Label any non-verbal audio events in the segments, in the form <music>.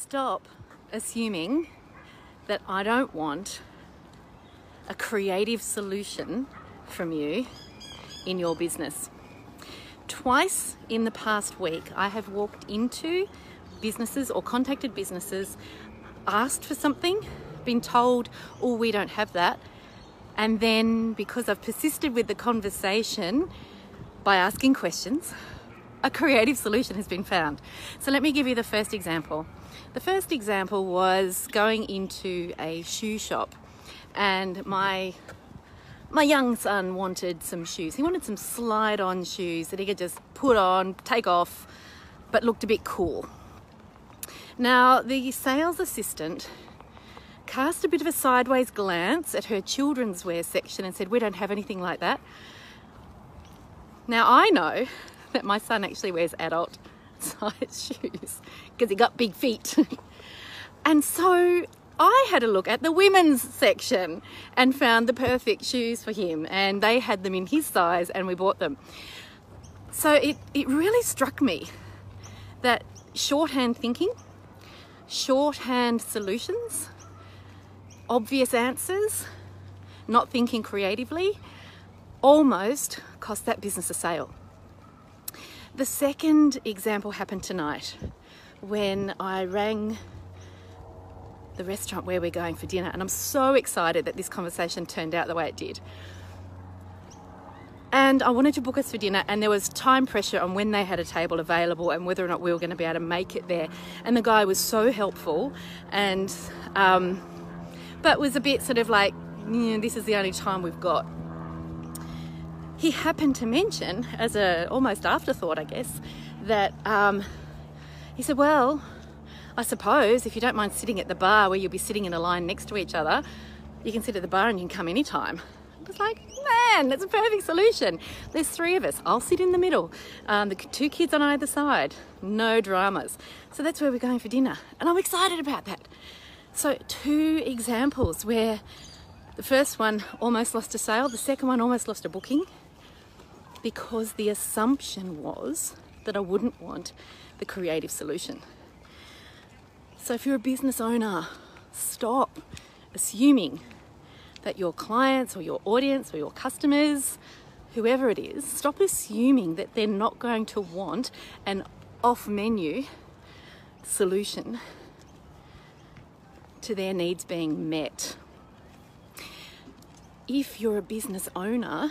stop assuming that I don't want a creative solution from you in your business. Twice in the past week, I have walked into businesses or contacted businesses, asked for something, been told, oh, we don't have that. And then, because I've persisted with the conversation by asking questions, a creative solution has been found. So, let me give you the first example. The first example was going into a shoe shop, and my my young son wanted some shoes. He wanted some slide on shoes that he could just put on, take off, but looked a bit cool. Now, the sales assistant cast a bit of a sideways glance at her children's wear section and said, We don't have anything like that. Now, I know <laughs> that my son actually wears adult <laughs> size shoes because he got big feet. <laughs> and so I had a look at the women's section and found the perfect shoes for him, and they had them in his size, and we bought them. So it, it really struck me that shorthand thinking, shorthand solutions, obvious answers, not thinking creatively, almost cost that business a sale. The second example happened tonight when I rang the restaurant where we're going for dinner, and I'm so excited that this conversation turned out the way it did. And I wanted to book us for dinner, and there was time pressure on when they had a table available and whether or not we were going to be able to make it there. And the guy was so helpful, and um, but was a bit sort of like, this is the only time we've got. He happened to mention, as a almost afterthought, I guess, that um, he said, "Well, I suppose if you don't mind sitting at the bar where you'll be sitting in a line next to each other, you can sit at the bar and you can come anytime." I was like, "Man, that's a perfect solution." There's three of us. I'll sit in the middle. Um, the two kids on either side. No dramas. So that's where we're going for dinner, and I'm excited about that. So two examples where the first one almost lost a sale, the second one almost lost a booking because the assumption was that I wouldn't want the creative solution. So, if you're a business owner, stop assuming that your clients or your audience or your customers, whoever it is, stop assuming that they're not going to want an off menu solution to their needs being met. If you're a business owner,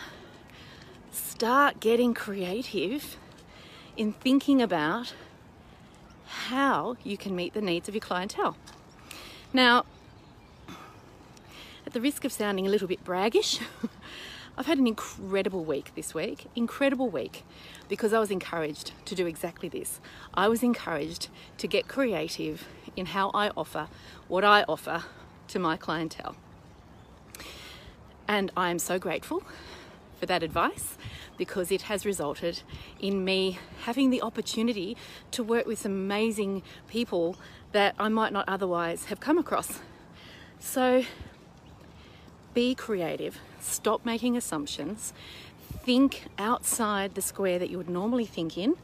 start getting creative in thinking about how you can meet the needs of your clientele. Now, at the risk of sounding a little bit braggish, <laughs> I've had an incredible week this week, incredible week, because I was encouraged to do exactly this. I was encouraged to get creative in how I offer what I offer to my clientele. And I am so grateful for that advice because it has resulted in me having the opportunity to work with some amazing people that I might not otherwise have come across. So be creative, stop making assumptions, think outside the square that you would normally think in.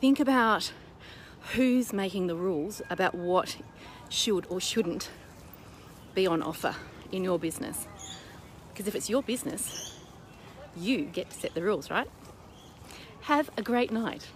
Think about who's making the rules about what should or shouldn't be on offer in your business. Because if it's your business, you get to set the rules, right? Have a great night.